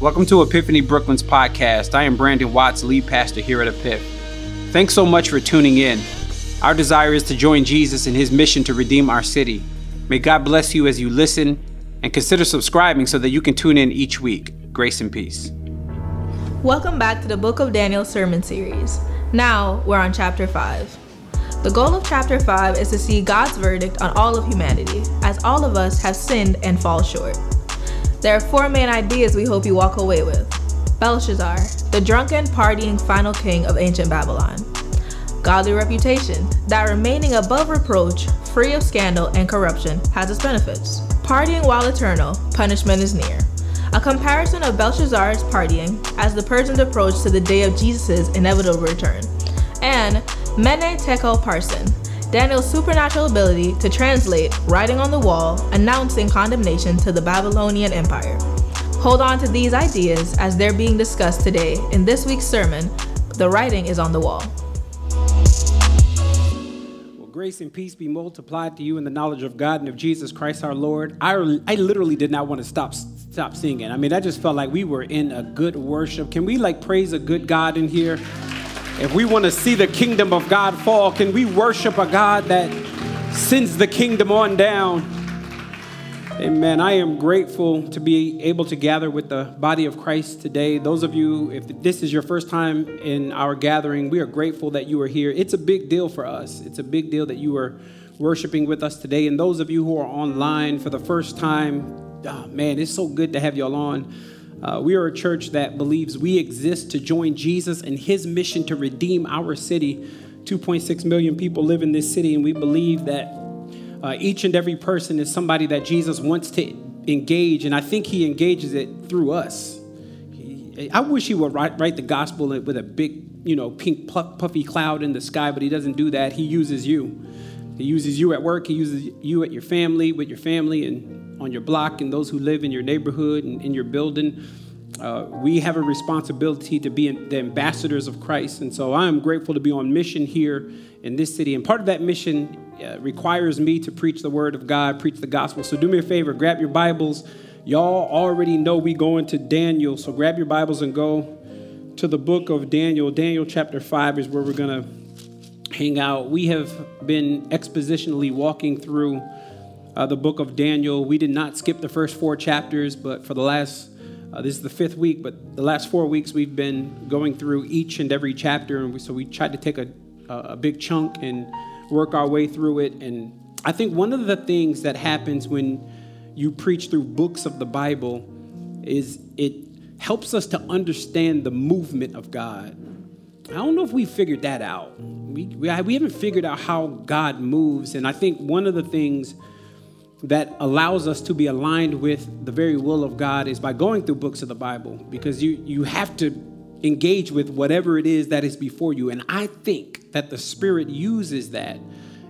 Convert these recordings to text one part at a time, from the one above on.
Welcome to Epiphany Brooklyn's podcast. I am Brandon Watts, lead pastor here at Epiph. Thanks so much for tuning in. Our desire is to join Jesus in his mission to redeem our city. May God bless you as you listen and consider subscribing so that you can tune in each week. Grace and peace. Welcome back to the Book of Daniel sermon series. Now we're on chapter 5. The goal of chapter 5 is to see God's verdict on all of humanity, as all of us have sinned and fall short. There are four main ideas we hope you walk away with Belshazzar, the drunken, partying final king of ancient Babylon. Godly reputation, that remaining above reproach, free of scandal and corruption, has its benefits. Partying while eternal, punishment is near. A comparison of Belshazzar's partying as the Persians approach to the day of Jesus' inevitable return. And Mene Tekel Parsin, Daniel's supernatural ability to translate writing on the wall announcing condemnation to the Babylonian Empire. Hold on to these ideas as they're being discussed today in this week's sermon, The Writing is on the Wall. Well, grace and peace be multiplied to you in the knowledge of God and of Jesus Christ our Lord. I, I literally did not want to stop stop singing. I mean, I just felt like we were in a good worship. Can we like praise a good God in here? If we want to see the kingdom of God fall, can we worship a God that sends the kingdom on down? Amen. I am grateful to be able to gather with the body of Christ today. Those of you, if this is your first time in our gathering, we are grateful that you are here. It's a big deal for us. It's a big deal that you are worshiping with us today. And those of you who are online for the first time, oh, man, it's so good to have y'all on. Uh, we are a church that believes we exist to join Jesus in his mission to redeem our city. 2.6 million people live in this city, and we believe that uh, each and every person is somebody that Jesus wants to engage, and I think he engages it through us. He, I wish he would write, write the gospel with a big, you know, pink puffy cloud in the sky, but he doesn't do that. He uses you. He uses you at work, he uses you at your family, with your family, and on your block and those who live in your neighborhood and in your building. Uh, we have a responsibility to be the ambassadors of Christ. And so I am grateful to be on mission here in this city. And part of that mission uh, requires me to preach the word of God, preach the gospel. So do me a favor, grab your Bibles. Y'all already know we go into Daniel. So grab your Bibles and go to the book of Daniel. Daniel chapter 5 is where we're going to hang out. We have been expositionally walking through uh, the book of Daniel. We did not skip the first four chapters, but for the last, uh, this is the fifth week, but the last four weeks we've been going through each and every chapter. And we, so we tried to take a, a big chunk and work our way through it. And I think one of the things that happens when you preach through books of the Bible is it helps us to understand the movement of God. I don't know if we figured that out. We, we, we haven't figured out how God moves. And I think one of the things that allows us to be aligned with the very will of God is by going through books of the Bible because you you have to engage with whatever it is that is before you and I think that the spirit uses that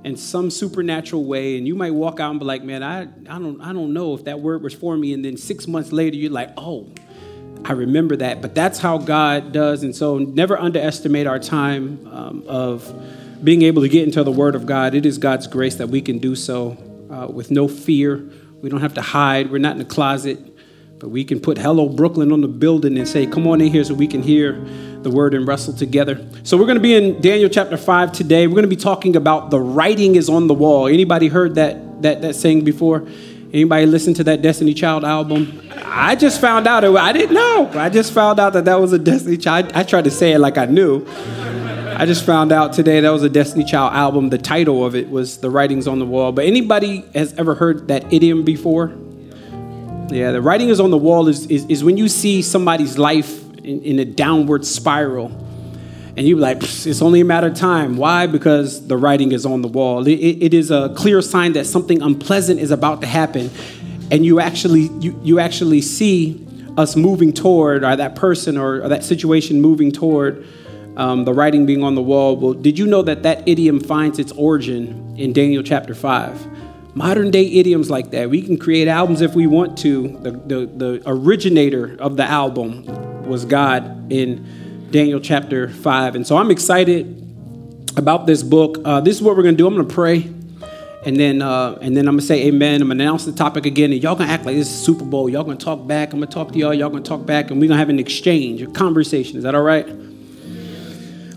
in some supernatural way and you might walk out and be like man I, I don't I don't know if that word was for me and then 6 months later you're like oh I remember that but that's how God does and so never underestimate our time um, of being able to get into the word of God it is God's grace that we can do so uh, with no fear. We don't have to hide. We're not in a closet, but we can put Hello Brooklyn on the building and say, Come on in here so we can hear the word and wrestle together. So we're going to be in Daniel chapter 5 today. We're going to be talking about the writing is on the wall. Anybody heard that that that saying before? Anybody listen to that Destiny Child album? I just found out. It, I didn't know. I just found out that that was a Destiny Child. I, tried to say it like I knew. I just found out today that was a Destiny Child album. The title of it was The Writings on the Wall. But anybody has ever heard that idiom before? Yeah, the writing is on the wall is, is, is when you see somebody's life in, in a downward spiral and you're like, it's only a matter of time. Why? Because the writing is on the wall. It, it is a clear sign that something unpleasant is about to happen. And you actually, you, you actually see us moving toward, or that person or, or that situation moving toward um, the writing being on the wall. Well, did you know that that idiom finds its origin in Daniel chapter 5? Modern day idioms like that. We can create albums if we want to. The, the, the originator of the album was God in Daniel chapter 5. And so I'm excited about this book. Uh, this is what we're going to do. I'm going to pray. And then uh, and then I'm gonna say amen. I'm gonna announce the topic again, and y'all gonna act like this is Super Bowl. Y'all gonna talk back. I'm gonna talk to y'all. Y'all gonna talk back, and we're gonna have an exchange, a conversation. Is that all right?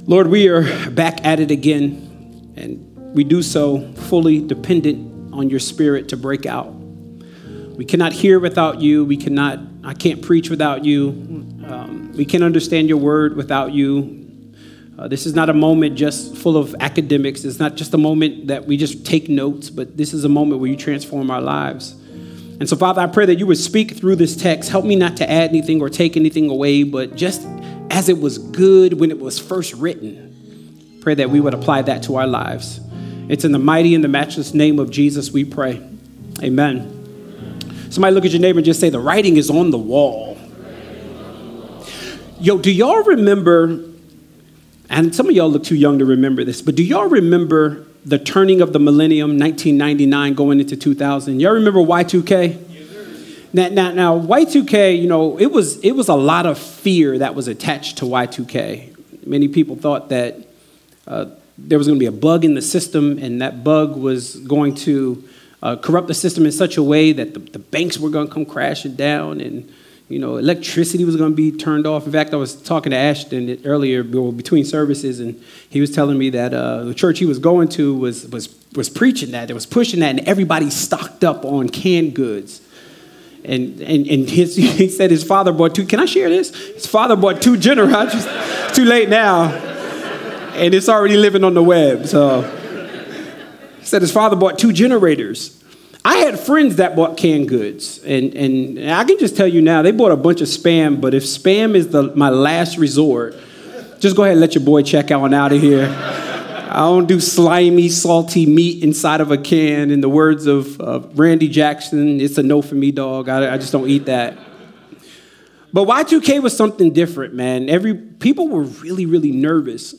Lord, we are back at it again, and we do so fully dependent on your Spirit to break out. We cannot hear without you. We cannot. I can't preach without you. Um, we can't understand your word without you. Uh, this is not a moment just full of academics. It's not just a moment that we just take notes, but this is a moment where you transform our lives. And so, Father, I pray that you would speak through this text. Help me not to add anything or take anything away, but just as it was good when it was first written, pray that we would apply that to our lives. It's in the mighty and the matchless name of Jesus we pray. Amen. Somebody look at your neighbor and just say, The writing is on the wall. Yo, do y'all remember and some of y'all look too young to remember this, but do y'all remember the turning of the millennium, 1999 going into 2000? Y'all remember Y2K? Now, now, now, Y2K, you know, it was it was a lot of fear that was attached to Y2K. Many people thought that uh, there was going to be a bug in the system, and that bug was going to uh, corrupt the system in such a way that the, the banks were going to come crashing down, and you know, electricity was going to be turned off. In fact, I was talking to Ashton earlier between services, and he was telling me that uh, the church he was going to was, was, was preaching that, it was pushing that, and everybody stocked up on canned goods. And, and, and his, he said his father bought two, can I share this? His father bought two generators, too late now, and it's already living on the web. So he said his father bought two generators I had friends that bought canned goods, and, and I can just tell you now, they bought a bunch of spam, but if spam is the, my last resort, just go ahead and let your boy check out out of here. I don't do slimy, salty meat inside of a can. In the words of Randy Jackson, it's a no for me, dog. I, I just don't eat that. But Y2K was something different, man. Every people were really, really nervous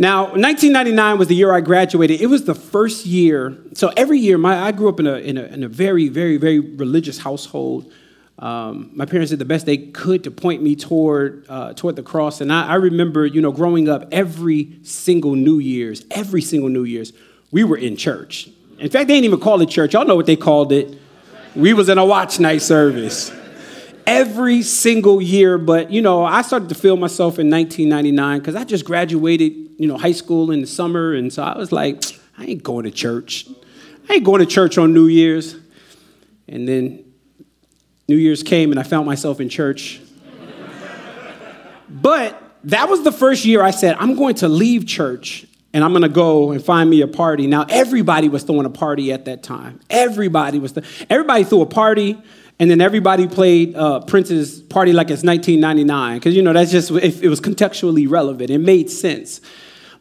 now, 1999 was the year I graduated. It was the first year. So every year, my, I grew up in a, in a, in a very, very, very religious household. Um, my parents did the best they could to point me toward, uh, toward the cross. And I, I, remember, you know, growing up every single New Year's, every single New Year's, we were in church. In fact, they didn't even call it church. Y'all know what they called it. We was in a watch night service every single year. But, you know, I started to feel myself in 1999 because I just graduated you know, high school in the summer, and so I was like, I ain't going to church. I ain't going to church on New Year's. And then New Year's came, and I found myself in church. but that was the first year I said, I'm going to leave church and I'm going to go and find me a party. Now, everybody was throwing a party at that time. Everybody was, th- everybody threw a party, and then everybody played uh, Prince's party like it's 1999, because, you know, that's just, it, it was contextually relevant. It made sense.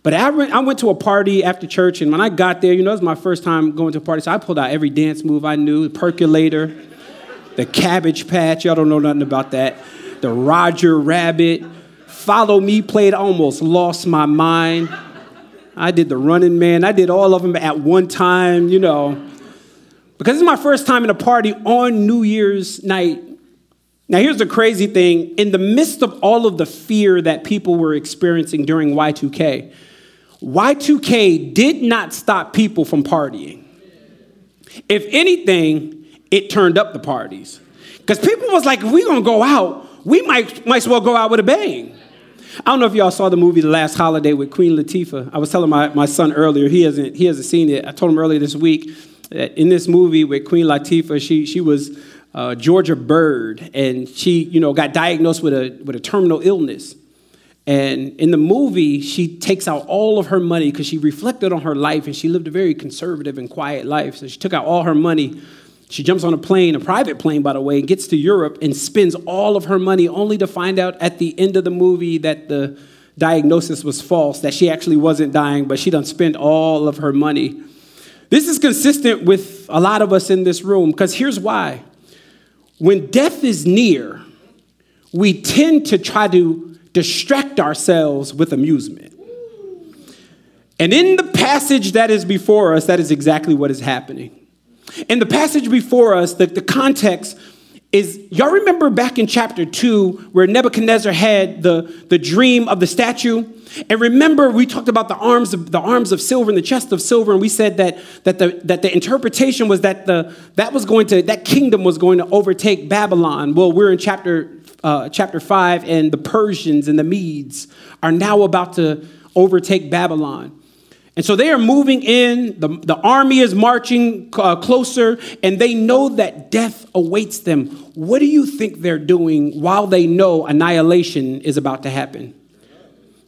But I went, to a party after church, and when I got there, you know, it was my first time going to a party, so I pulled out every dance move I knew the percolator, the cabbage patch, y'all don't know nothing about that, the Roger Rabbit, Follow Me played, almost lost my mind. I did the running man, I did all of them at one time, you know. Because it's my first time in a party on New Year's night. Now, here's the crazy thing in the midst of all of the fear that people were experiencing during Y2K, Y2K did not stop people from partying. If anything, it turned up the parties. Because people was like, if we're gonna go out, we might, might as well go out with a bang. I don't know if y'all saw the movie The Last Holiday with Queen Latifah. I was telling my, my son earlier, he hasn't, he hasn't seen it. I told him earlier this week in this movie with Queen Latifah, she, she was uh, Georgia Byrd, and she, you know, got diagnosed with a, with a terminal illness. And in the movie, she takes out all of her money because she reflected on her life and she lived a very conservative and quiet life. So she took out all her money. She jumps on a plane, a private plane, by the way, and gets to Europe and spends all of her money only to find out at the end of the movie that the diagnosis was false, that she actually wasn't dying, but she done spent all of her money. This is consistent with a lot of us in this room because here's why. When death is near, we tend to try to distract ourselves with amusement. And in the passage that is before us, that is exactly what is happening. In the passage before us, the, the context is y'all remember back in chapter 2 where Nebuchadnezzar had the, the dream of the statue? And remember, we talked about the arms of the arms of silver and the chest of silver, and we said that that the that the interpretation was that the that was going to that kingdom was going to overtake Babylon. Well, we're in chapter uh, chapter five, and the Persians and the Medes are now about to overtake Babylon. And so they are moving in, the, the army is marching uh, closer, and they know that death awaits them. What do you think they're doing while they know annihilation is about to happen?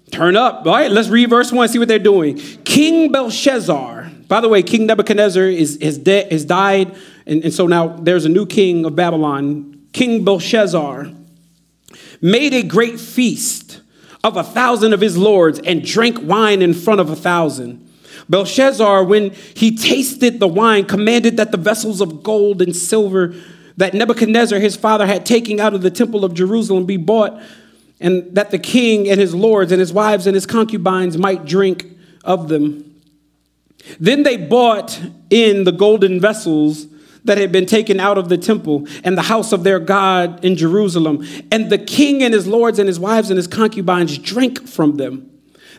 Turn up, all right? Let's read verse 1, and see what they're doing. King Belshazzar, by the way, King Nebuchadnezzar is, is, de- died, and, and so now there's a new king of Babylon. King Belshazzar made a great feast of a thousand of his lords and drank wine in front of a thousand. Belshazzar, when he tasted the wine, commanded that the vessels of gold and silver that Nebuchadnezzar, his father, had taken out of the temple of Jerusalem be bought, and that the king and his lords and his wives and his concubines might drink of them. Then they bought in the golden vessels that had been taken out of the temple and the house of their God in Jerusalem. And the king and his lords and his wives and his concubines drank from them.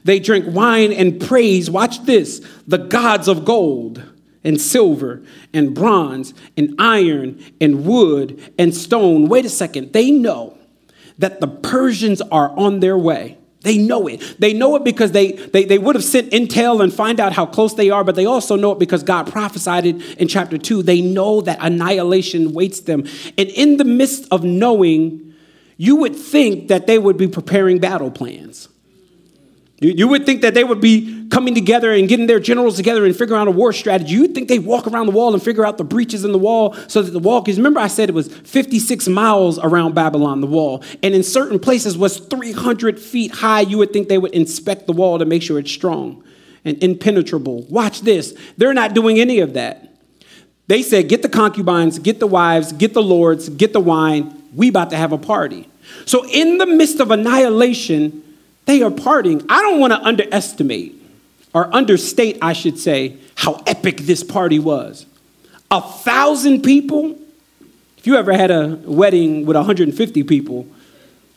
They drank wine and praise, watch this, the gods of gold and silver and bronze and iron and wood and stone. Wait a second, they know that the Persians are on their way. They know it. They know it because they, they, they would have sent intel and find out how close they are, but they also know it because God prophesied it in chapter 2. They know that annihilation waits them. And in the midst of knowing, you would think that they would be preparing battle plans. You, would think that they would be coming together and getting their generals together and figuring out a war strategy. You'd think they'd walk around the wall and figure out the breaches in the wall so that the wall, because remember I said it was 56 miles around Babylon, the wall. And in certain places was 300 feet high. You would think they would inspect the wall to make sure it's strong and impenetrable. Watch this. They're not doing any of that. They said, get the concubines, get the wives, get the lords, get the wine. We about to have a party. So in the midst of annihilation, they are partying. I don't want to underestimate or understate, I should say, how epic this party was. A thousand people. If you ever had a wedding with 150 people,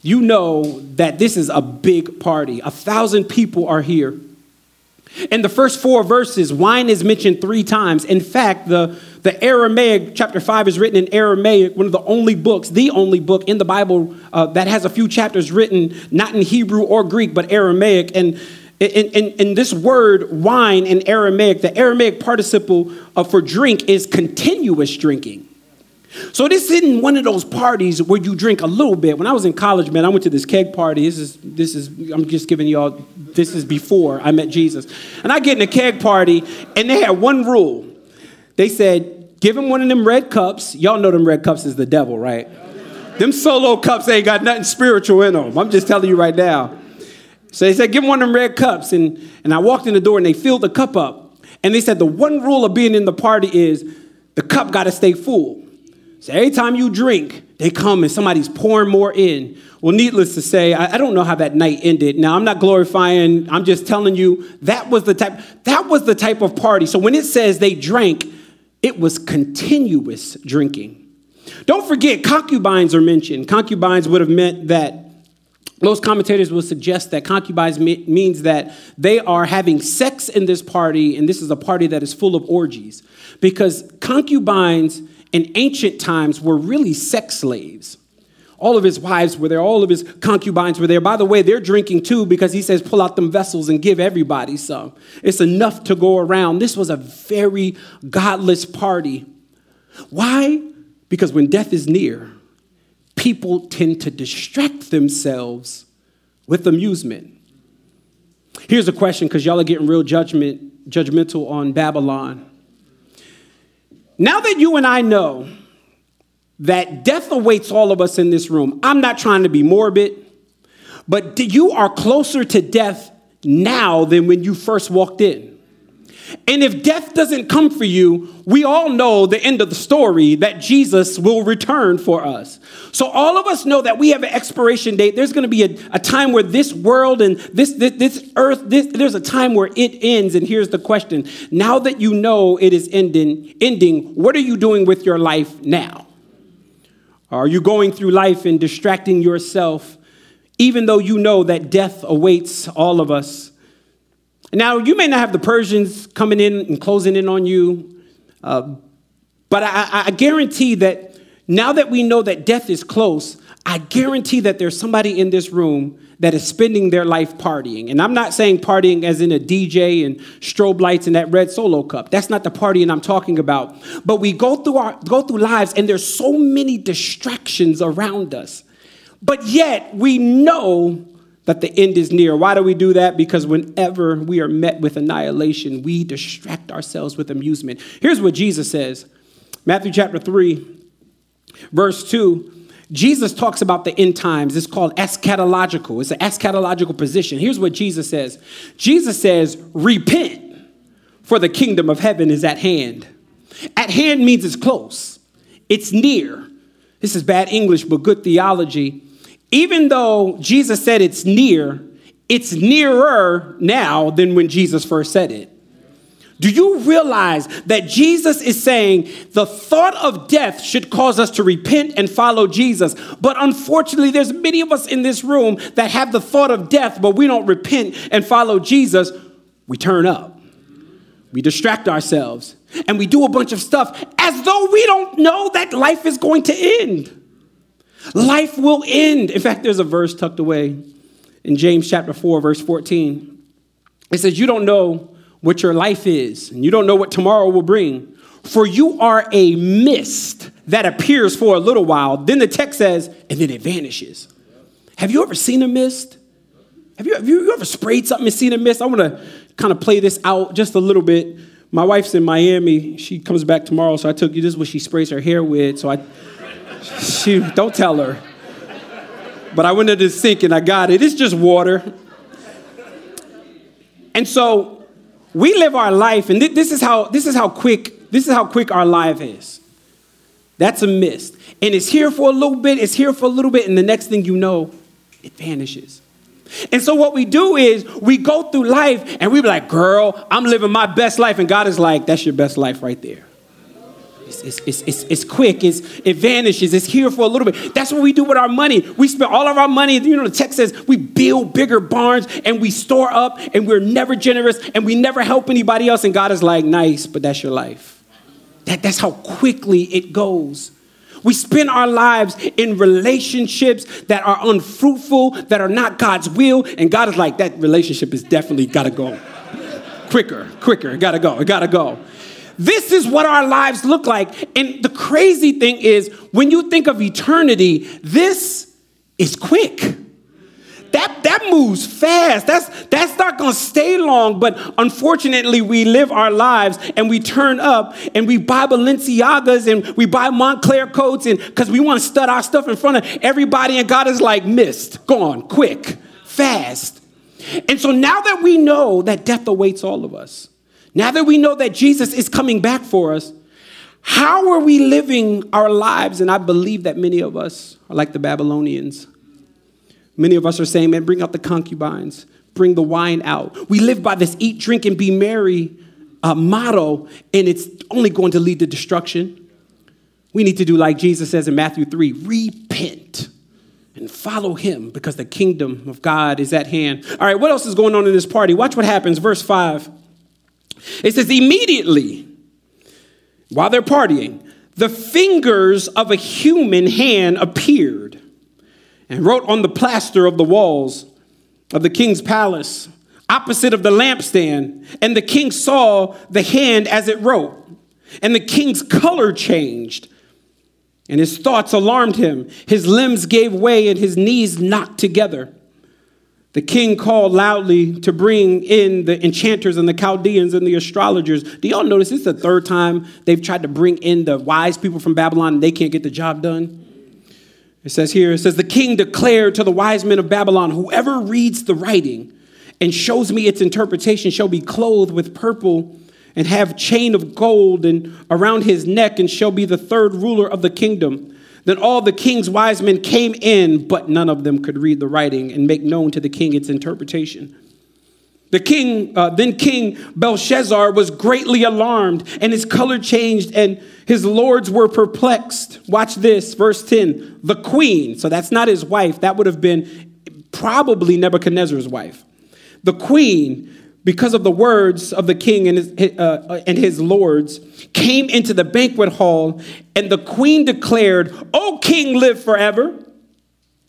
you know that this is a big party. A thousand people are here. In the first four verses, wine is mentioned three times. In fact, the, the Aramaic, chapter 5 is written in Aramaic, one of the only books, the only book in the Bible uh, that has a few chapters written not in Hebrew or Greek, but Aramaic. And in, in, in this word, wine in Aramaic, the Aramaic participle uh, for drink is continuous drinking. So this isn't one of those parties where you drink a little bit. When I was in college, man, I went to this keg party. This is this is I'm just giving y'all this is before I met Jesus. And I get in a keg party and they had one rule. They said, give him one of them red cups. Y'all know them red cups is the devil, right? Them solo cups ain't got nothing spiritual in them. I'm just telling you right now. So they said, give him one of them red cups. And, and I walked in the door and they filled the cup up. And they said, the one rule of being in the party is the cup got to stay full. So every time you drink, they come and somebody's pouring more in. Well, needless to say, I, I, don't know how that night ended. Now, I'm not glorifying, I'm just telling you that was the type, that was the type of party. So when it says they drank, it was continuous drinking. Don't forget, concubines are mentioned. Concubines would have meant that most commentators will suggest that concubines means that they are having sex in this party, and this is a party that is full of orgies. Because concubines in ancient times were really sex slaves. All of his wives were there, all of his concubines were there. By the way, they're drinking too because he says, pull out them vessels and give everybody some. It's enough to go around. This was a very godless party. Why? Because when death is near, people tend to distract themselves with amusement. Here's a question because y'all are getting real judgment, judgmental on Babylon. Now that you and I know that death awaits all of us in this room, I'm not trying to be morbid, but you are closer to death now than when you first walked in. And if death doesn't come for you, we all know the end of the story that Jesus will return for us. So all of us know that we have an expiration date. There's going to be a, a, time where this world and this, this, this earth, this, there's a time where it ends. And here's the question. Now that you know it is ending, ending, what are you doing with your life now? Are you going through life and distracting yourself, even though you know that death awaits all of us? Now, you may not have the Persians coming in and closing in on you, uh, but I, I guarantee that now that we know that death is close, I guarantee that there's somebody in this room that is spending their life partying. And I'm not saying partying as in a DJ and strobe lights and that red solo cup. That's not the partying I'm talking about. But we go through our go through lives and there's so many distractions around us. But yet we know that the end is near. Why do we do that? Because whenever we are met with annihilation, we distract ourselves with amusement. Here's what Jesus says. Matthew chapter 3, verse 2 Jesus talks about the end times. It's called eschatological. It's an eschatological position. Here's what Jesus says Jesus says, Repent, for the kingdom of heaven is at hand. At hand means it's close, it's near. This is bad English, but good theology. Even though Jesus said it's near, it's nearer now than when Jesus first said it. Do you realize that Jesus is saying the thought of death should cause us to repent and follow Jesus? But unfortunately, there's many of us in this room that have the thought of death, but we don't repent and follow Jesus. We turn up, we distract ourselves, and we do a bunch of stuff as though we don't know that life is going to end. Life will end. In fact, there's a verse tucked away in James chapter 4, verse 14. It says, You don't know what your life is, and you don't know what tomorrow will bring. For you are a mist that appears for a little while. Then the text says, and then it vanishes. Have you ever seen a mist? Have you, have you ever sprayed something and seen a mist? I want to kind of play this out just a little bit. My wife's in Miami. She comes back tomorrow, so I took you. This is what she sprays her hair with. So I, she don't tell her. But I went into the sink and I got it. It's just water. And so we live our life, and this is how this is how quick this is how quick our life is. That's a mist, and it's here for a little bit. It's here for a little bit, and the next thing you know, it vanishes. And so what we do is we go through life, and we be like, "Girl, I'm living my best life," and God is like, "That's your best life right there." It's, it's, it's, it's, quick, it's, it vanishes, it's here for a little bit. That's what we do with our money. We spend all of our money, you know, the text says we build bigger barns and we store up and we're never generous and we never help anybody else. And God is like, nice, but that's your life. That, that's how quickly it goes. We spend our lives in relationships that are unfruitful, that are not God's will, and God is like, that relationship is definitely gotta go. quicker, quicker, gotta go, it gotta go. This is what our lives look like. And the crazy thing is, when you think of eternity, this is quick. That, that moves fast. That's, that's not going to stay long. But unfortunately, we live our lives and we turn up and we buy Balenciagas and we buy Moncler coats and because we want to stud our stuff in front of everybody. And God is like, missed, gone, quick, fast. And so now that we know that death awaits all of us, now that we know that Jesus is coming back for us, how are we living our lives? And I believe that many of us are like the Babylonians. Many of us are saying, man, bring out the concubines, bring the wine out. We live by this eat, drink, and be merry uh, motto, and it's only going to lead to destruction. We need to do like Jesus says in Matthew 3 repent and follow him because the kingdom of God is at hand. All right, what else is going on in this party? Watch what happens. Verse 5. It says, immediately, while they're partying, the fingers of a human hand appeared and wrote on the plaster of the walls of the king's palace, opposite of the lampstand. And the king saw the hand as it wrote, and the king's color changed. And his thoughts alarmed him. His limbs gave way and his knees knocked together. The king called loudly to bring in the enchanters and the Chaldeans and the astrologers. Do y'all notice this is the third time they've tried to bring in the wise people from Babylon and they can't get the job done? It says here, it says, The king declared to the wise men of Babylon, Whoever reads the writing and shows me its interpretation shall be clothed with purple and have chain of gold and around his neck and shall be the third ruler of the kingdom. Then all the king's wise men came in, but none of them could read the writing and make known to the king its interpretation. The king, uh, then King Belshazzar was greatly alarmed, and his color changed, and His lords were perplexed. Watch this, verse 10. The queen, so that's not his wife, that would have been probably Nebuchadnezzar's wife. The queen, because of the words of the king and his, uh, and his lords, came into the banquet hall, and the queen declared, O king, live forever.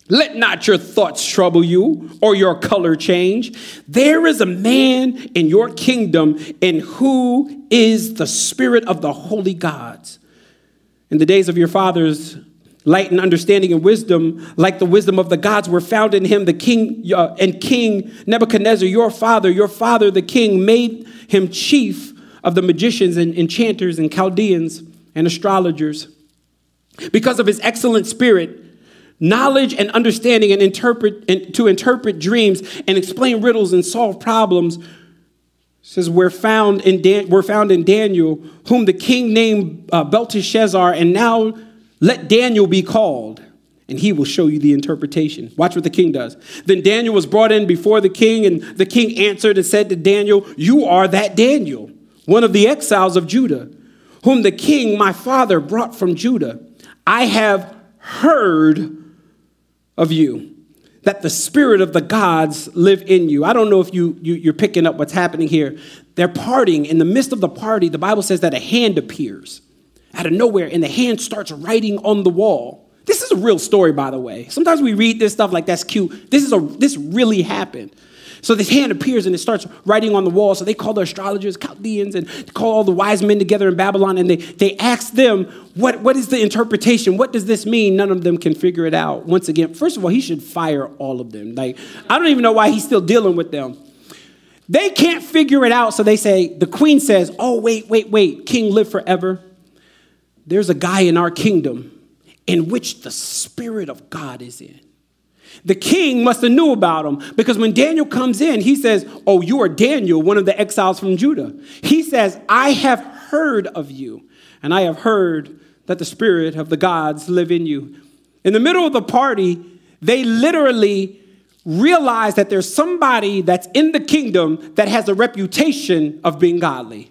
Let not your thoughts trouble you or your color change. There is a man in your kingdom in who is the spirit of the holy gods. In the days of your fathers, light and understanding and wisdom, like the wisdom of the gods, were found in him. The king uh, and King Nebuchadnezzar, your father, your father, the king, made him chief of the magicians and enchanters and Chaldeans and astrologers. Because of his excellent spirit, knowledge and understanding and interpret and to interpret dreams and explain riddles and solve problems says we're found in Dan, we're found in Daniel whom the king named uh, Belteshazzar and now let Daniel be called and he will show you the interpretation. Watch what the king does. Then Daniel was brought in before the king, and the king answered and said to Daniel, You are that Daniel, one of the exiles of Judah, whom the king, my father, brought from Judah. I have heard of you, that the spirit of the gods live in you. I don't know if you, you you're picking up what's happening here. They're partying. In the midst of the party, the Bible says that a hand appears out of nowhere, and the hand starts writing on the wall. This is a real story, by the way. Sometimes we read this stuff like that's cute. This is a this really happened. So this hand appears and it starts writing on the wall. So they call the astrologers Chaldeans and call all the wise men together in Babylon and they, they ask them, what, what is the interpretation? What does this mean? None of them can figure it out. Once again, first of all, he should fire all of them. Like, I don't even know why he's still dealing with them. They can't figure it out. So they say, the queen says, Oh, wait, wait, wait, king live forever. There's a guy in our kingdom in which the Spirit of God is in. The king must have knew about him because when Daniel comes in, he says, "Oh, you are Daniel, one of the exiles from Judah." He says, "I have heard of you, and I have heard that the spirit of the gods live in you." In the middle of the party, they literally realize that there's somebody that's in the kingdom that has a reputation of being godly.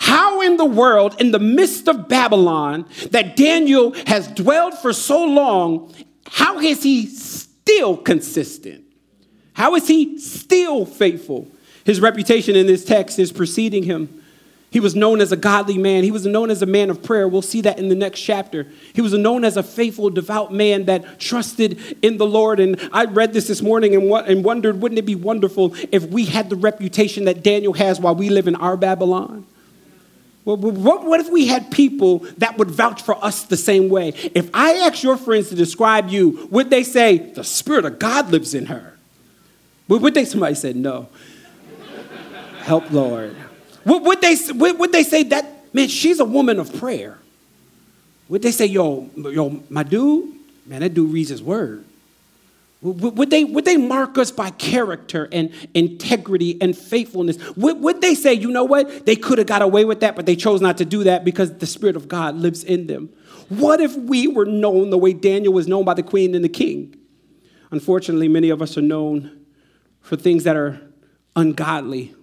How in the world, in the midst of Babylon, that Daniel has dwelled for so long, how is he still consistent? How is he still faithful? His reputation in this text is preceding him. He was known as a godly man. He was known as a man of prayer. We'll see that in the next chapter. He was known as a faithful, devout man that trusted in the Lord. And I read this this morning and, and wondered wouldn't it be wonderful if we had the reputation that Daniel has while we live in our Babylon? What, what if we had people that would vouch for us the same way? If I asked your friends to describe you, would they say, the Spirit of God lives in her? Would they, somebody said, no. Help, Lord. Would, would, they, would, would they say that, man, she's a woman of prayer? Would they say, yo, yo, my dude, man, that dude reads his word? Would they, would they mark us by character and integrity and faithfulness? Would, would they say, you know what? They could have got away with that, but they chose not to do that because the Spirit of God lives in them. What if we were known the way Daniel was known by the queen and the king? Unfortunately, many of us are known for things that are ungodly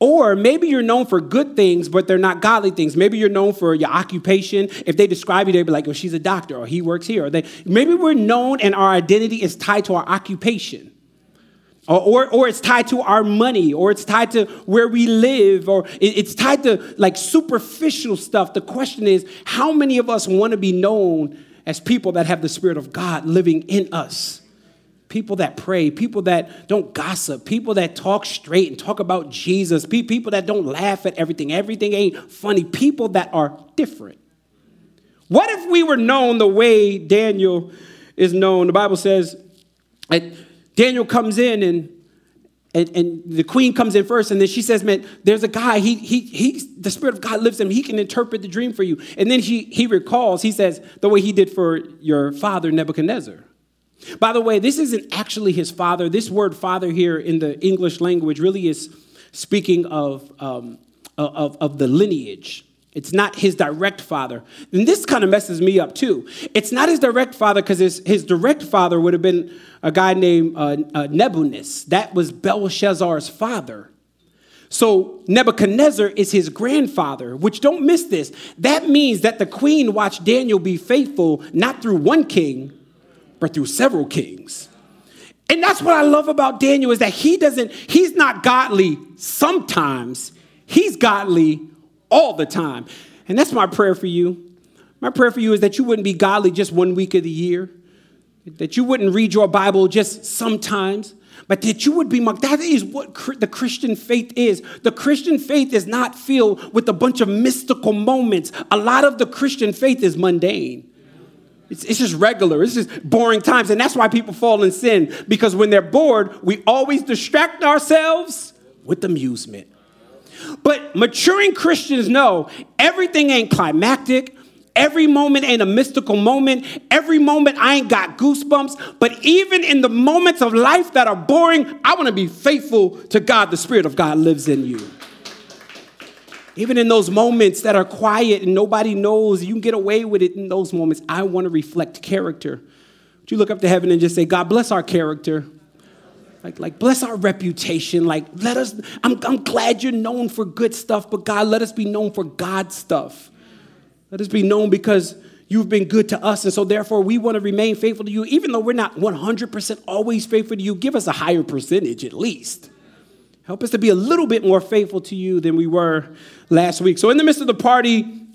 or maybe you're known for good things, but they're not godly things. Maybe you're known for your occupation. If they describe you, they'd be like, oh, she's a doctor, or he works here. Or they, maybe we're known and our identity is tied to our occupation. Or, or, or, it's tied to our money, or it's tied to where we live, or it's tied to like superficial stuff. The question is, how many of us want to be known as people that have the Spirit of God living in us? People that pray, people that don't gossip, people that talk straight and talk about Jesus, people that don't laugh at everything. Everything ain't funny, people that are different. What if we were known the way Daniel is known? The Bible says that Daniel comes in and and, and the queen comes in first, and then she says, Man, there's a guy, he, he, he, the Spirit of God lives in him. He can interpret the dream for you. And then he, he recalls, he says, the way he did for your father, Nebuchadnezzar. By the way, this isn't actually his father. This word father here in the English language really is speaking of, um, of, of the lineage. It's not his direct father. And this kind of messes me up too. It's not his direct father because his, his direct father would have been a guy named uh, uh, Nebuchadnezzar. That was Belshazzar's father. So Nebuchadnezzar is his grandfather, which don't miss this. That means that the queen watched Daniel be faithful not through one king, but through several kings. And that's what I love about Daniel is that he doesn't, he's not godly sometimes, he's godly all the time. And that's my prayer for you. My prayer for you is that you wouldn't be godly just one week of the year, that you wouldn't read your Bible just sometimes, but that you would be marked. That is what the Christian faith is. The Christian faith is not filled with a bunch of mystical moments. A lot of the Christian faith is mundane. It's, it's just regular. It's just boring times. And that's why people fall in sin, because when they're bored, we always distract ourselves with amusement. But maturing Christians know everything ain't climactic. Every moment ain't a mystical moment. Every moment I ain't got goosebumps. But even in the moments of life that are boring, I want to be faithful to God. The Spirit of God lives in you. Even in those moments that are quiet and nobody knows, you can get away with it in those moments. I want to reflect character. Would you look up to heaven and just say, God, bless our character? Like, like bless our reputation. Like, let us, I'm, I'm glad you're known for good stuff, but God, let us be known for God stuff. Let us be known because you've been good to us. And so, therefore, we want to remain faithful to you. Even though we're not 100% always faithful to you, give us a higher percentage at least. Help us to be a little bit more faithful to you than we were last week. So, in the midst of the party,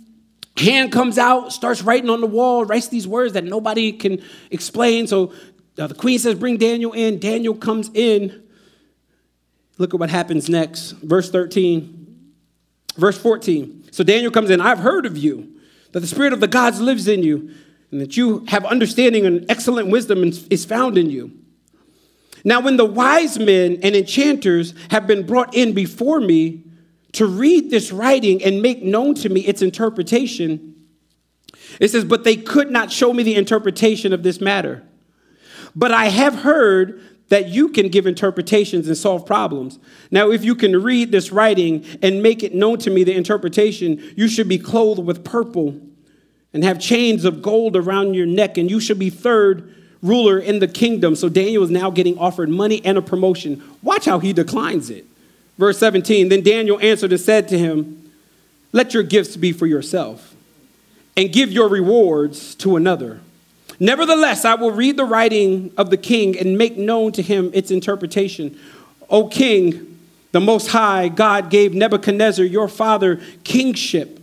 hand comes out, starts writing on the wall, writes these words that nobody can explain. So, uh, the queen says, Bring Daniel in. Daniel comes in. Look at what happens next. Verse 13. Verse 14. So Daniel comes in. I've heard of you that the Spirit of the gods lives in you, and that you have understanding and excellent wisdom is found in you. Now, when the wise men and enchanters have been brought in before me to read this writing and make known to me its interpretation, it says, But they could not show me the interpretation of this matter. But I have heard that you can give interpretations and solve problems. Now, if you can read this writing and make it known to me, the interpretation, you should be clothed with purple and have chains of gold around your neck, and you should be third ruler in the kingdom. So Daniel is now getting offered money and a promotion. Watch how he declines it. Verse 17 Then Daniel answered and said to him, Let your gifts be for yourself, and give your rewards to another. Nevertheless, I will read the writing of the king and make known to him its interpretation. O king, the Most High God gave Nebuchadnezzar, your father, kingship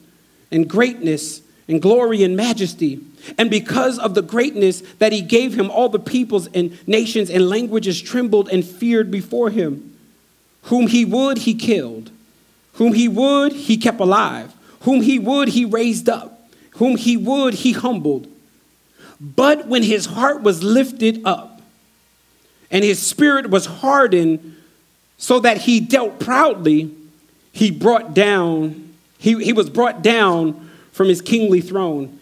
and greatness and glory and majesty. And because of the greatness that he gave him, all the peoples and nations and languages trembled and feared before him. Whom he would, he killed. Whom he would, he kept alive. Whom he would, he raised up. Whom he would, he humbled. But when his heart was lifted up and his spirit was hardened so that he dealt proudly, he brought down, he, he was brought down from his kingly throne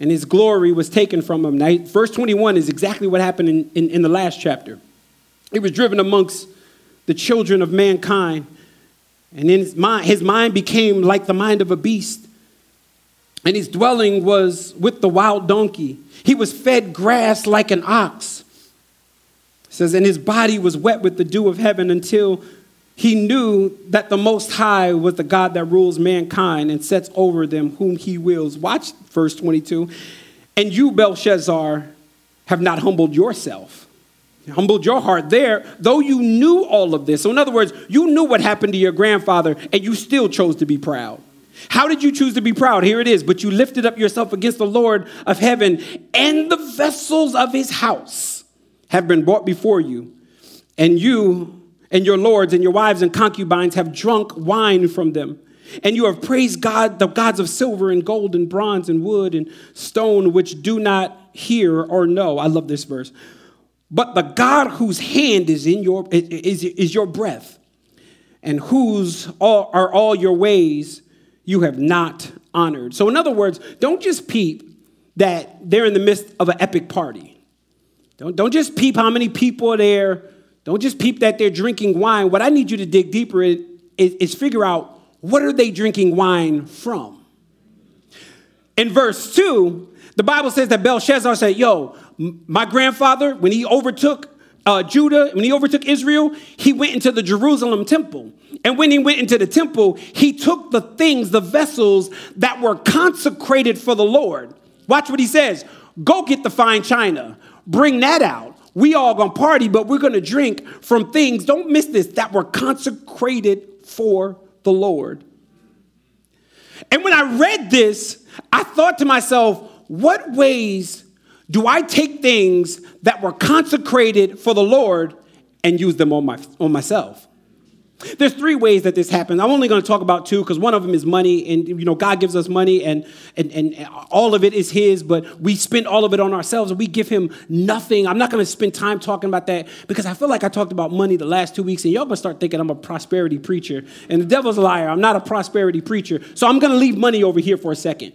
and his glory was taken from him. Now, verse 21 is exactly what happened in, in, in the last chapter. He was driven amongst the children of mankind, and in his mind, his mind became like the mind of a beast and his dwelling was with the wild donkey. He was fed grass like an ox. It says, and his body was wet with the dew of heaven until he knew that the Most High was the God that rules mankind and sets over them whom he wills. Watch verse 22. And you, Belshazzar, have not humbled yourself. Humbled your heart there, though you knew all of this. So, in other words, you knew what happened to your grandfather, and you still chose to be proud. How did you choose to be proud? Here it is. But you lifted up yourself against the Lord of heaven, and the vessels of his house have been brought before you. And you and your lords and your wives and concubines have drunk wine from them. And you have praised God, the gods of silver and gold and bronze and wood and stone, which do not hear or know. I love this verse. But the God whose hand is in your is, is your breath, and whose all, are all your ways you have not honored. So, in other words, don't just peep that they're in the midst of an epic party. Don't, don't just peep how many people are there. Don't just peep that they're drinking wine. What I need you to dig deeper is, is, is figure out what are they drinking wine from? In verse 2, the Bible says that Belshazzar said, Yo, my grandfather, when he overtook uh, Judah, when he overtook Israel, he went into the Jerusalem temple And when he went into the temple, he took the things, the vessels that were consecrated for the Lord. Watch what he says Go get the fine china, bring that out. We all gonna party, but we're gonna drink from things, don't miss this, that were consecrated for the Lord. And when I read this, I thought to myself, what ways do I take things that were consecrated for the Lord and use them on, my, on myself? There's three ways that this happens. I'm only going to talk about two because one of them is money, and you know God gives us money, and, and and all of it is His, but we spend all of it on ourselves, and we give Him nothing. I'm not going to spend time talking about that because I feel like I talked about money the last two weeks, and y'all gonna start thinking I'm a prosperity preacher, and the devil's a liar. I'm not a prosperity preacher, so I'm going to leave money over here for a second.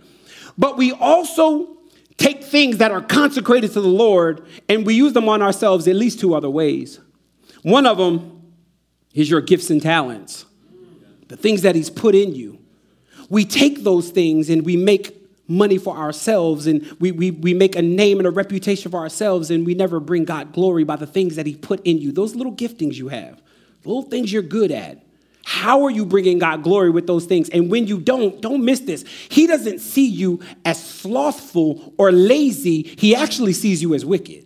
But we also take things that are consecrated to the Lord, and we use them on ourselves at least two other ways. One of them is your gifts and talents, the things that He's put in you. We take those things and we make money for ourselves and we, we, we make a name and a reputation for ourselves and we never bring God glory by the things that He put in you, those little giftings you have, little things you're good at. How are you bringing God glory with those things? And when you don't, don't miss this. He doesn't see you as slothful or lazy, He actually sees you as wicked.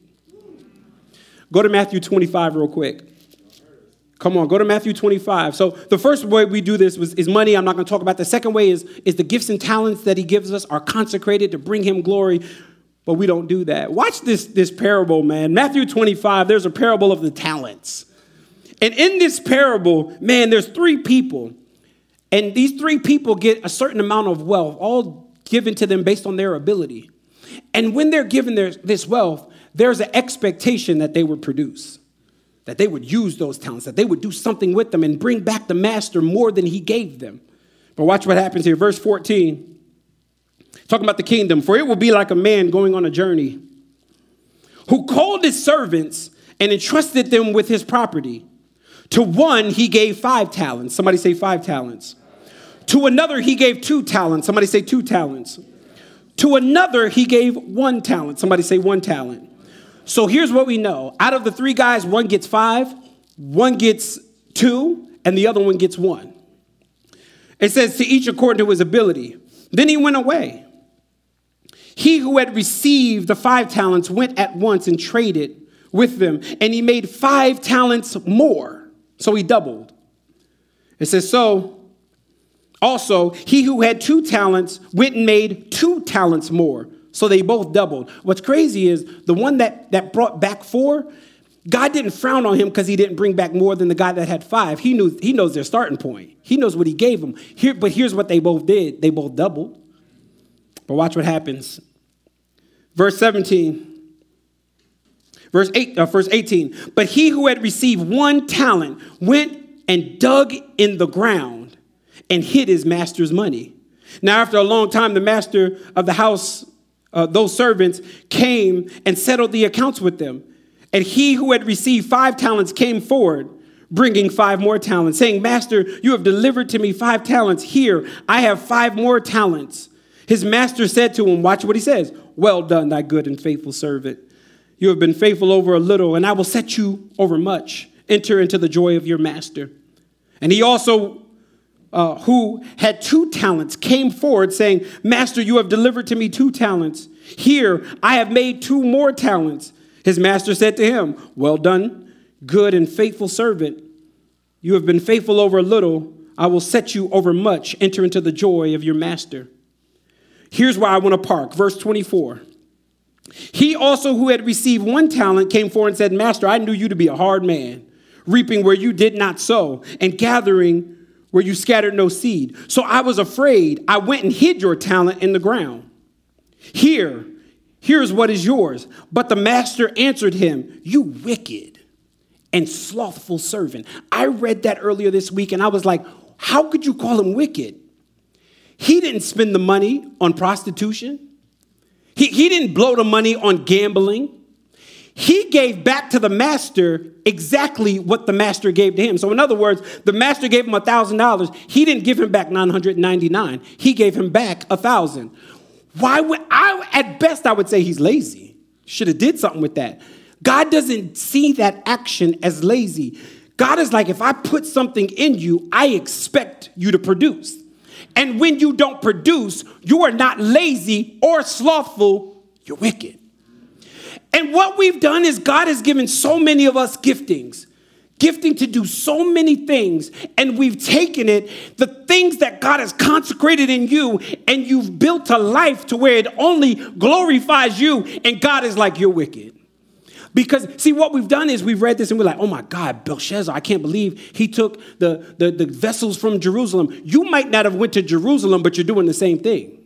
Go to Matthew 25 real quick. Come on, go to Matthew 25. So the first way we do this was, is money. I'm not going to talk about. The second way is, is the gifts and talents that he gives us are consecrated to bring him glory, but we don't do that. Watch this, this parable, man. Matthew 25, there's a parable of the talents. And in this parable, man, there's three people. And these three people get a certain amount of wealth, all given to them based on their ability. And when they're given their, this wealth, there's an expectation that they would produce that they would use those talents, that they would do something with them and bring back the master more than he gave them. But watch what happens here. Verse 14, talking about the kingdom. For it will be like a man going on a journey who called his servants and entrusted them with his property. To one, he gave five talents. Somebody say five talents. To another, he gave two talents. Somebody say two talents. To another, he gave one talent. Somebody say one talent. So here's what we know out of the three guys, one gets five, one gets two, and the other one gets one. It says, to each according to his ability. Then he went away. He who had received the five talents went at once and traded with them, and he made five talents more. So he doubled. It says, So also he who had two talents went and made two talents more. So they both doubled. What's crazy is the one that, that brought back four, God didn't frown on him because he didn't bring back more than the guy that had five. He knew he knows their starting point. He knows what he gave them. Here, but here's what they both did. They both doubled. But watch what happens. Verse 17. Verse 8, uh, verse 18. But he who had received one talent went and dug in the ground and hid his master's money. Now, after a long time, the master of the house uh, those servants came and settled the accounts with them. And he who had received five talents came forward, bringing five more talents, saying, Master, you have delivered to me five talents. Here, I have five more talents. His master said to him, Watch what he says Well done, thy good and faithful servant. You have been faithful over a little, and I will set you over much. Enter into the joy of your master. And he also uh, who had two talents came forward saying, Master, you have delivered to me two talents. Here, I have made two more talents. His master said to him, Well done, good and faithful servant. You have been faithful over a little. I will set you over much. Enter into the joy of your master. Here's where I want to park. Verse 24. He also, who had received one talent, came forward and said, Master, I knew you to be a hard man, reaping where you did not sow, and gathering where you scattered no seed. So I was afraid. I went and hid your talent in the ground. Here, here's what is yours. But the master answered him, You wicked and slothful servant. I read that earlier this week and I was like, How could you call him wicked? He didn't spend the money on prostitution, he, he didn't blow the money on gambling. He gave back to the master exactly what the master gave to him. So, in other words, the master gave him a $1,000. He didn't give him back 999. He gave him back a 1000 Why would I, at best, I would say he's lazy. Should have did something with that. God doesn't see that action as lazy. God is like, if I put something in you, I expect you to produce. And when you don't produce, you are not lazy or slothful, you're wicked. And what we've done is God has given so many of us giftings, gifting to do so many things, and we've taken it, the things that God has consecrated in you, and you've built a life to where it only glorifies you, and God is like, you're wicked. Because see, what we've done is we've read this and we're like, oh my God, Belshazzar, I can't believe he took the, the, the vessels from Jerusalem. You might not have went to Jerusalem, but you're doing the same thing.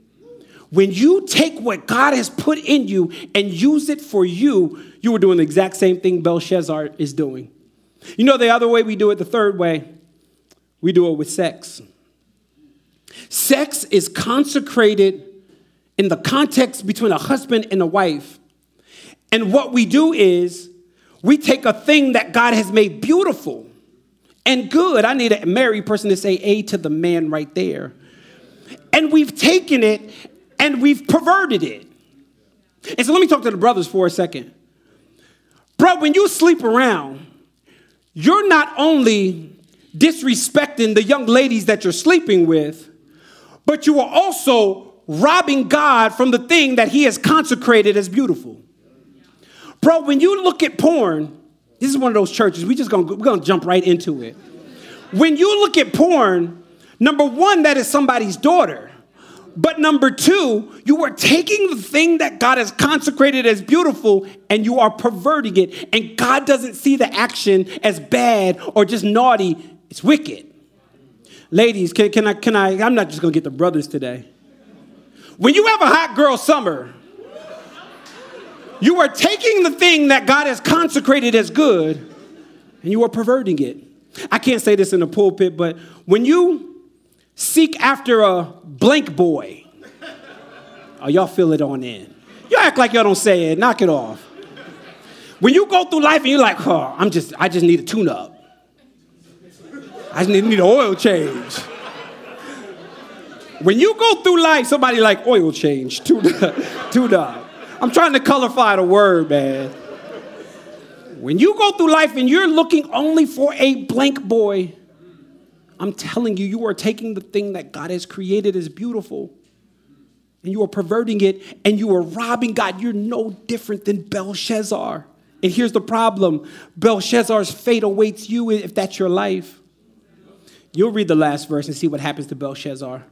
When you take what God has put in you and use it for you, you are doing the exact same thing Belshazzar is doing. You know the other way we do it, the third way, we do it with sex. Sex is consecrated in the context between a husband and a wife and what we do is we take a thing that God has made beautiful and good. I need a married person to say A to the man right there. And we've taken it and we've perverted it. And so let me talk to the brothers for a second. Bro, when you sleep around, you're not only disrespecting the young ladies that you're sleeping with, but you are also robbing God from the thing that He has consecrated as beautiful. Bro, when you look at porn, this is one of those churches, we just gonna, we're gonna jump right into it. When you look at porn, number one, that is somebody's daughter. But number two, you are taking the thing that God has consecrated as beautiful and you are perverting it. And God doesn't see the action as bad or just naughty, it's wicked. Ladies, can, can I, can I, I'm not just gonna get the brothers today. When you have a hot girl summer, you are taking the thing that God has consecrated as good and you are perverting it. I can't say this in the pulpit, but when you seek after a blank boy, oh, y'all feel it on in. You act like y'all don't say it, knock it off. When you go through life and you're like, oh, I'm just, I just need a tune up. I just need, need an oil change. When you go through life, somebody like oil change, tune up, tune up. I'm trying to colorify the word, man. When you go through life and you're looking only for a blank boy, I'm telling you, you are taking the thing that God has created as beautiful and you are perverting it and you are robbing God. You're no different than Belshazzar. And here's the problem Belshazzar's fate awaits you if that's your life. You'll read the last verse and see what happens to Belshazzar.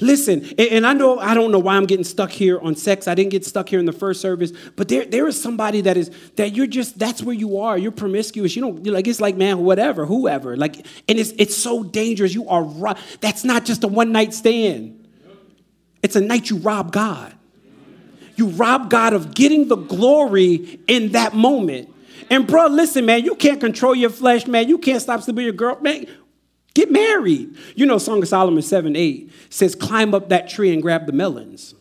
Listen, and I know I don't know why I'm getting stuck here on sex. I didn't get stuck here in the first service, but there, there is somebody that is that you're just that's where you are. You're promiscuous. You don't like it's like man, whatever, whoever. Like, and it's it's so dangerous. You are right. That's not just a one night stand. It's a night you rob God. You rob God of getting the glory in that moment. And bro, listen, man, you can't control your flesh, man. You can't stop sleeping with your girl, man. Get married. You know, Song of Solomon 7 8 says, climb up that tree and grab the melons.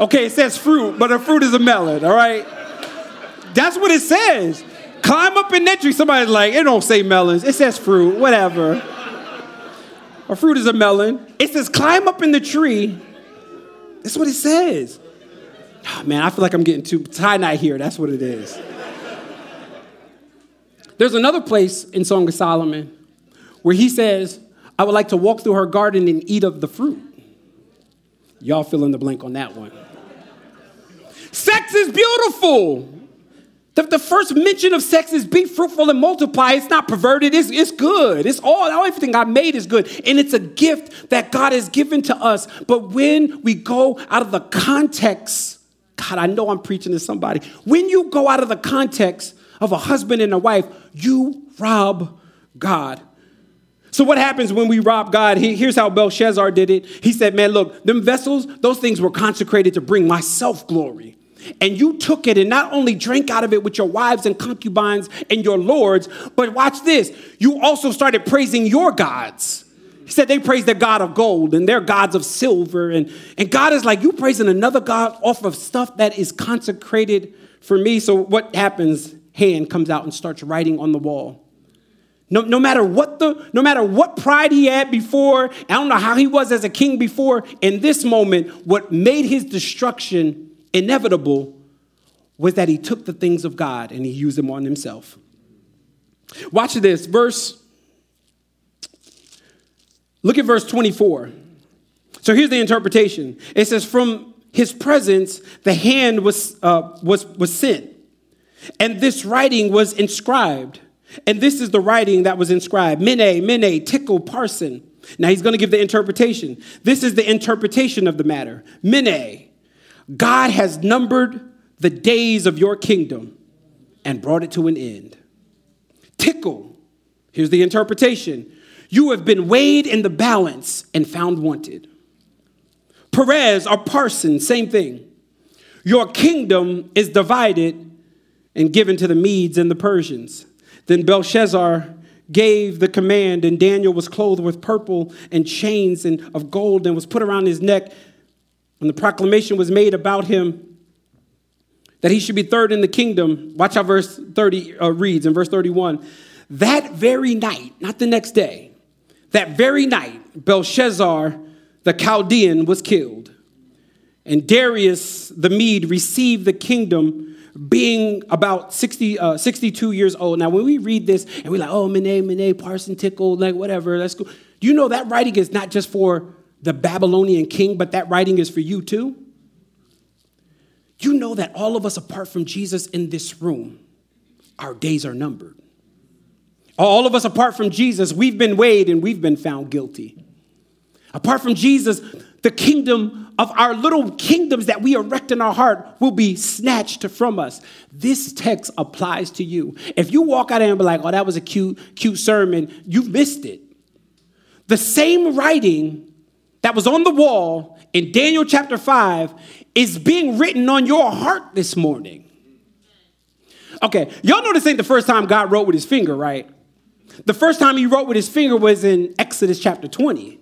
Okay, it says fruit, but a fruit is a melon, all right? That's what it says. Climb up in that tree. Somebody's like, it don't say melons, it says fruit, whatever. A fruit is a melon. It says, climb up in the tree. That's what it says. Oh, man, I feel like I'm getting too tie night here. That's what it is. There's another place in Song of Solomon where he says, I would like to walk through her garden and eat of the fruit. Y'all fill in the blank on that one. sex is beautiful. The, the, first mention of sex is be fruitful and multiply. It's not perverted, it's, it's good. It's all, everything I made is good. And it's a gift that God has given to us. But when we go out of the context, God, I know I'm preaching to somebody. When you go out of the context of a husband and a wife, you rob God. So what happens when we rob God? He, here's how Belshazzar did it. He said, man, look, them vessels, those things were consecrated to bring myself glory. And you took it and not only drank out of it with your wives and concubines and your lords, but watch this. You also started praising your gods. He said they praise their God of gold and their gods of silver. And, and God is like, you praising another God off of stuff that is consecrated for me. So what happens? Hand comes out and starts writing on the wall. No, no matter what the no matter what pride he had before, I don't know how he was as a king before, in this moment, what made his destruction inevitable was that he took the things of God and he used them on himself. Watch this, verse. Look at verse 24. So here's the interpretation. It says, From his presence, the hand was, uh, was, was sent, and this writing was inscribed. And this is the writing that was inscribed Mene, Mene, Tekel Parsin. Now he's going to give the interpretation. This is the interpretation of the matter. Mene, God has numbered the days of your kingdom and brought it to an end. Tekel, here's the interpretation. You have been weighed in the balance and found wanted. Peres or Parsin, same thing. Your kingdom is divided and given to the Medes and the Persians. Then Belshazzar gave the command, and Daniel was clothed with purple and chains and of gold and was put around his neck. And the proclamation was made about him that he should be third in the kingdom. Watch how verse 30 uh, reads in verse 31. That very night, not the next day, that very night, Belshazzar the Chaldean was killed. And Darius the Mede received the kingdom being about 60, uh, 62 years old. Now, when we read this and we're like, oh, Mene, Mene, Parsin, Tekel, like whatever, let's go. Do you know that writing is not just for the Babylonian king, but that writing is for you too? You know that all of us, apart from Jesus in this room, our days are numbered. All of us, apart from Jesus, we've been weighed and we've been found guilty. Apart from Jesus, the kingdom of our little kingdoms that we erect in our heart will be snatched from us. This text applies to you. If you walk out and be like, oh, that was a cute, cute sermon, you missed it. The same writing that was on the wall in Daniel chapter 5 is being written on your heart this morning. Okay, y'all know this ain't the first time God wrote with his finger, right? The first time he wrote with his finger was in Exodus chapter 20.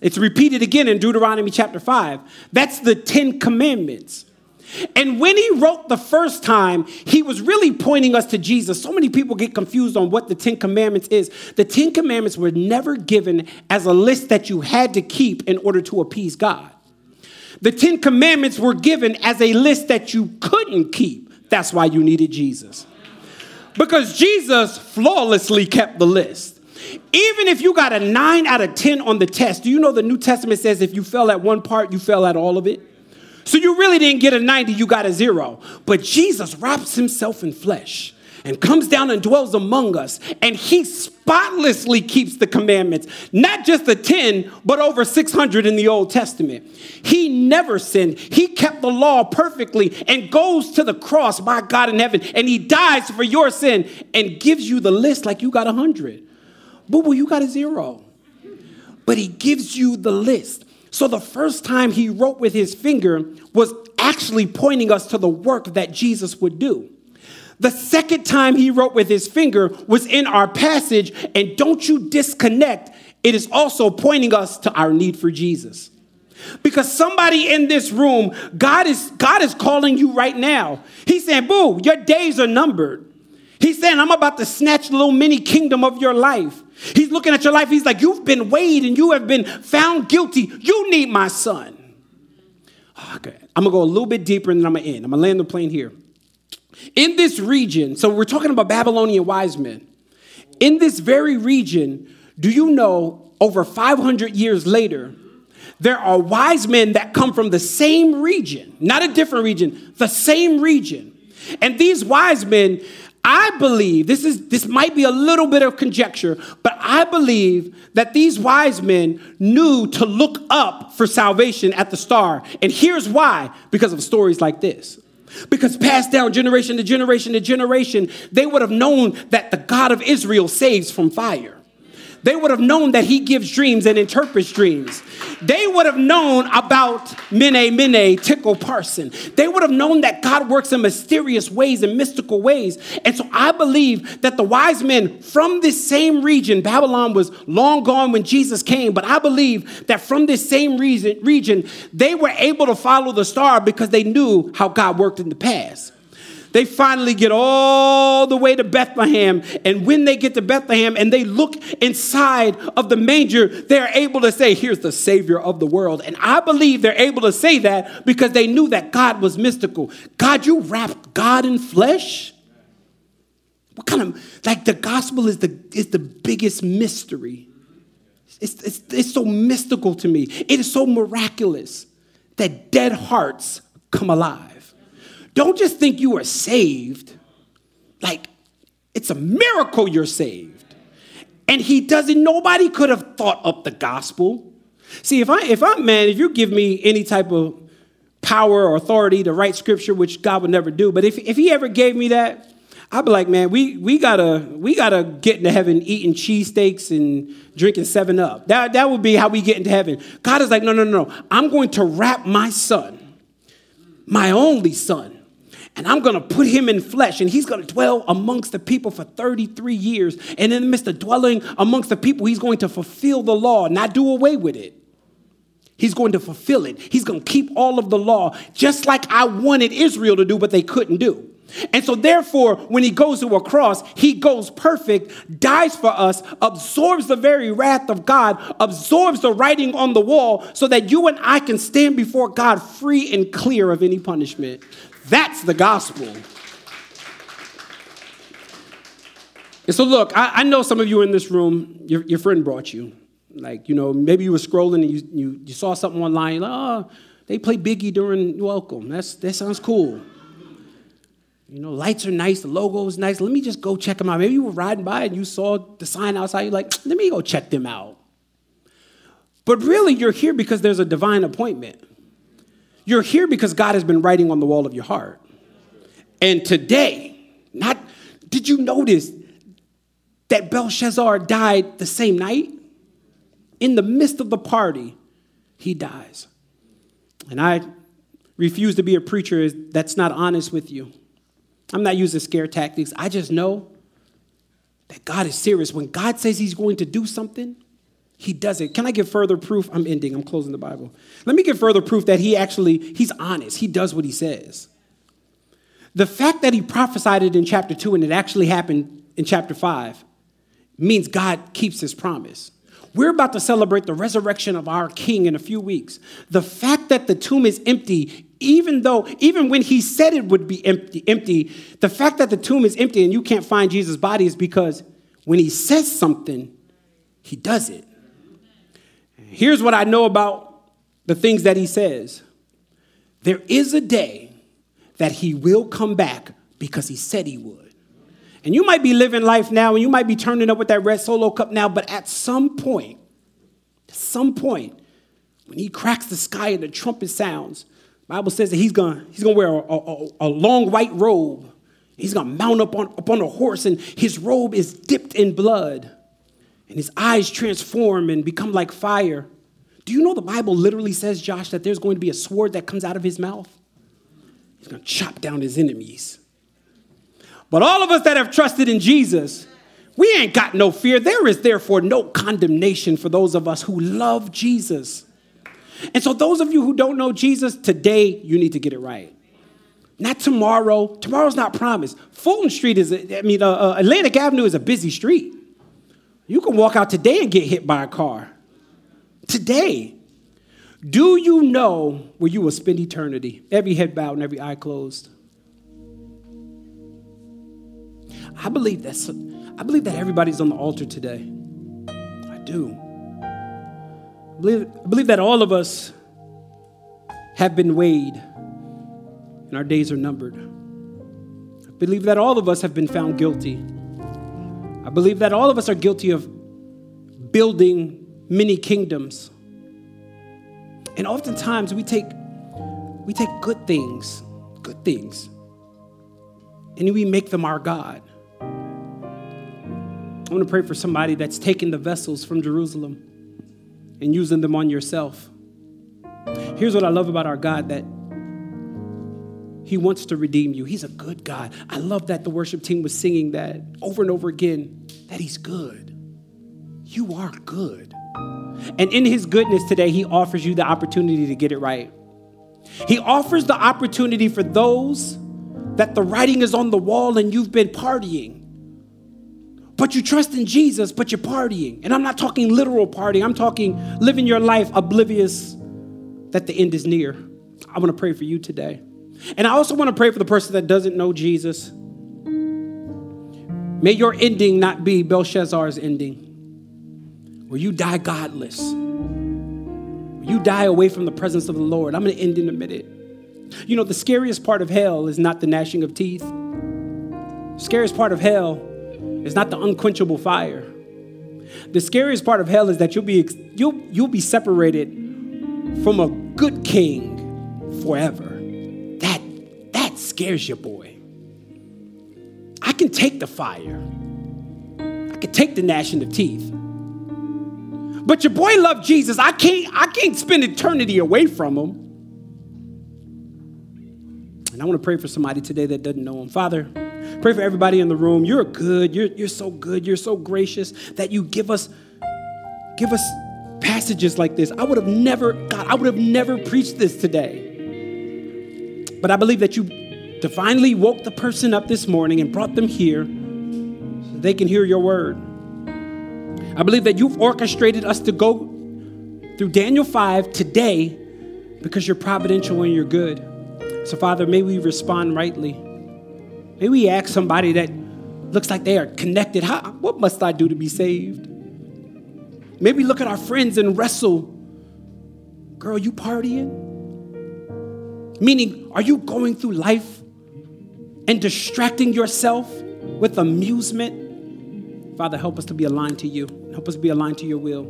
It's repeated again in Deuteronomy chapter 5. That's the Ten Commandments. And when he wrote the first time, he was really pointing us to Jesus. So many people get confused on what the Ten Commandments is. The Ten Commandments were never given as a list that you had to keep in order to appease God. The Ten Commandments were given as a list that you couldn't keep. That's why you needed Jesus. Because Jesus flawlessly kept the list. Even if you got a nine out of 10 on the test, do you know the New Testament says if you fell at one part, you fell at all of it? So you really didn't get a 90, you got a zero. But Jesus wraps himself in flesh and comes down and dwells among us. And he spotlessly keeps the commandments, not just the 10, but over 600 in the Old Testament. He never sinned. He kept the law perfectly and goes to the cross by God in heaven. And he dies for your sin and gives you the list like you got 100. Boo boo, you got a zero. But he gives you the list. So the first time he wrote with his finger was actually pointing us to the work that Jesus would do. The second time he wrote with his finger was in our passage, and don't you disconnect, it is also pointing us to our need for Jesus. Because somebody in this room, God is God is calling you right now. He's saying, "Boo, your days are numbered." He's saying, "I'm about to snatch the little mini kingdom of your life." He's looking at your life. He's like, You've been weighed and you have been found guilty. You need my son. Ah, okay, I'm gonna go a little bit deeper and then I'm gonna end. I'm gonna land the plane here. In this region, so we're talking about Babylonian wise men. In this very region, do you know over 500 years later, there are wise men that come from the same region, not a different region, the same region. And these wise men, I believe this is this might be a little bit of conjecture, but I believe that these wise men knew to look up for salvation at the star. And here's why because of stories like this. Because passed down generation to generation to generation, they would have known that the God of Israel saves from fire they would have known that he gives dreams and interprets dreams. They would have known about Mene Mene, Tekel Parsin. They would have known that God works in mysterious ways and mystical ways. And so I believe that the wise men from this same region, Babylon was long gone when Jesus came, but I believe that from this same region, region they were able to follow the star because they knew how God worked in the past. They finally get all the way to Bethlehem. And when they get to Bethlehem and they look inside of the manger, they're able to say, Here's the Savior of the world. And I believe they're able to say that because they knew that God was mystical. God, you wrapped God in flesh? What kind of like the gospel is the is the biggest mystery. It's, it's, it's so mystical to me. It is so miraculous that dead hearts come alive. Don't just think you are saved. Like it's a miracle you're saved. And he doesn't, nobody could have thought up the gospel. See, if I if I'm man, if you give me any type of power or authority to write scripture, which God would never do, but if, if he ever gave me that, I'd be like, man, we, we gotta we gotta get into heaven eating cheesesteaks and drinking seven up. That, that would be how we get into heaven. God is like, no, no, no, no. I'm going to wrap my son, my only son, and I'm going to put him in flesh, and he's going to dwell amongst the people for 33 years. And in the midst of dwelling amongst the people, he's going to fulfill the law, not do away with it. He's going to fulfill it. He's going to keep all of the law, just like I wanted Israel to do, but they couldn't do. And so, therefore, when he goes to a cross, he goes perfect, dies for us, absorbs the very wrath of God, absorbs the writing on the wall, so that you and I can stand before God free and clear of any punishment. That's the gospel. And so, look, I, I know some of you in this room, your, your friend brought you. Like, you know, maybe you were scrolling and you, you, you saw something online, like, oh, they play Biggie during Welcome. That's, that sounds cool. You know, lights are nice, the logo is nice. Let me just go check them out. Maybe you were riding by and you saw the sign outside. You're like, let me go check them out. But really, you're here because there's a divine appointment. You're here because God has been writing on the wall of your heart. And today, not did you notice that Belshazzar died the same night? In the midst of the party, he dies. And I refuse to be a preacher that's not honest with you. I'm not using scare tactics. I just know that God is serious. When God says he's going to do something, he does it. Can I give further proof? I'm ending. I'm closing the Bible. Let me give further proof that he actually he's honest. He does what he says. The fact that he prophesied it in chapter 2 and it actually happened in chapter 5 means God keeps his promise. We're about to celebrate the resurrection of our king in a few weeks. The fact that the tomb is empty, even though, even when he said it would be empty, empty, the fact that the tomb is empty and you can't find Jesus' body is because when he says something, he does it. Here's what I know about the things that he says there is a day that he will come back because he said he would. And you might be living life now and you might be turning up with that red solo cup now, but at some point, at some point, when he cracks the sky and the trumpet sounds, Bible says that he's gonna, he's gonna wear a, a, a long white robe. He's gonna mount up on, up on a horse, and his robe is dipped in blood, and his eyes transform and become like fire. Do you know the Bible literally says, Josh, that there's going to be a sword that comes out of his mouth? He's gonna chop down his enemies. But all of us that have trusted in Jesus, we ain't got no fear. There is therefore no condemnation for those of us who love Jesus. And so, those of you who don't know Jesus, today you need to get it right. Not tomorrow. Tomorrow's not promised. Fulton Street is, I mean, uh, uh, Atlantic Avenue is a busy street. You can walk out today and get hit by a car. Today. Do you know where you will spend eternity? Every head bowed and every eye closed. I believe that's I believe that everybody's on the altar today. I do. I believe, I believe that all of us have been weighed and our days are numbered. I believe that all of us have been found guilty. I believe that all of us are guilty of building many kingdoms. And oftentimes we take we take good things, good things, and we make them our God. I want to pray for somebody that's taking the vessels from Jerusalem and using them on yourself. Here's what I love about our God that He wants to redeem you. He's a good God. I love that the worship team was singing that over and over again that He's good. You are good. And in His goodness today, He offers you the opportunity to get it right. He offers the opportunity for those that the writing is on the wall and you've been partying but you trust in Jesus, but you're partying. And I'm not talking literal partying, I'm talking living your life oblivious that the end is near. I want to pray for you today. And I also want to pray for the person that doesn't know Jesus. May your ending not be Belshazzar's ending, where you die godless. You die away from the presence of the Lord. I'm going to end in a minute. You know, the scariest part of hell is not the gnashing of teeth. The scariest part of hell is not the unquenchable fire. The scariest part of hell is that you'll be you'll you'll be separated from a good king forever. Scares you, boy. I can take the fire. I can take the gnashing of teeth. But your boy loved Jesus. I can't, I can't spend eternity away from him. And I want to pray for somebody today that doesn't know him. Father, pray for everybody in the room. You're good. You're, you're so good. You're so gracious that you give us, give us passages like this. I would have never, God, I would have never preached this today. But I believe that you divinely woke the person up this morning and brought them here so they can hear your word. I believe that you've orchestrated us to go through Daniel 5 today because you're providential and you're good. So, Father, may we respond rightly. May we ask somebody that looks like they are connected, what must I do to be saved? Maybe look at our friends and wrestle. Girl, you partying? Meaning, are you going through life and distracting yourself with amusement Father, help us to be aligned to you. Help us be aligned to your will.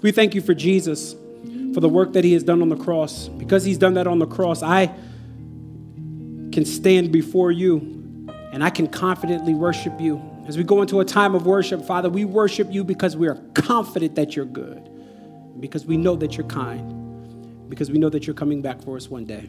We thank you for Jesus, for the work that he has done on the cross. Because he's done that on the cross, I can stand before you and I can confidently worship you. As we go into a time of worship, Father, we worship you because we are confident that you're good, because we know that you're kind, because we know that you're coming back for us one day.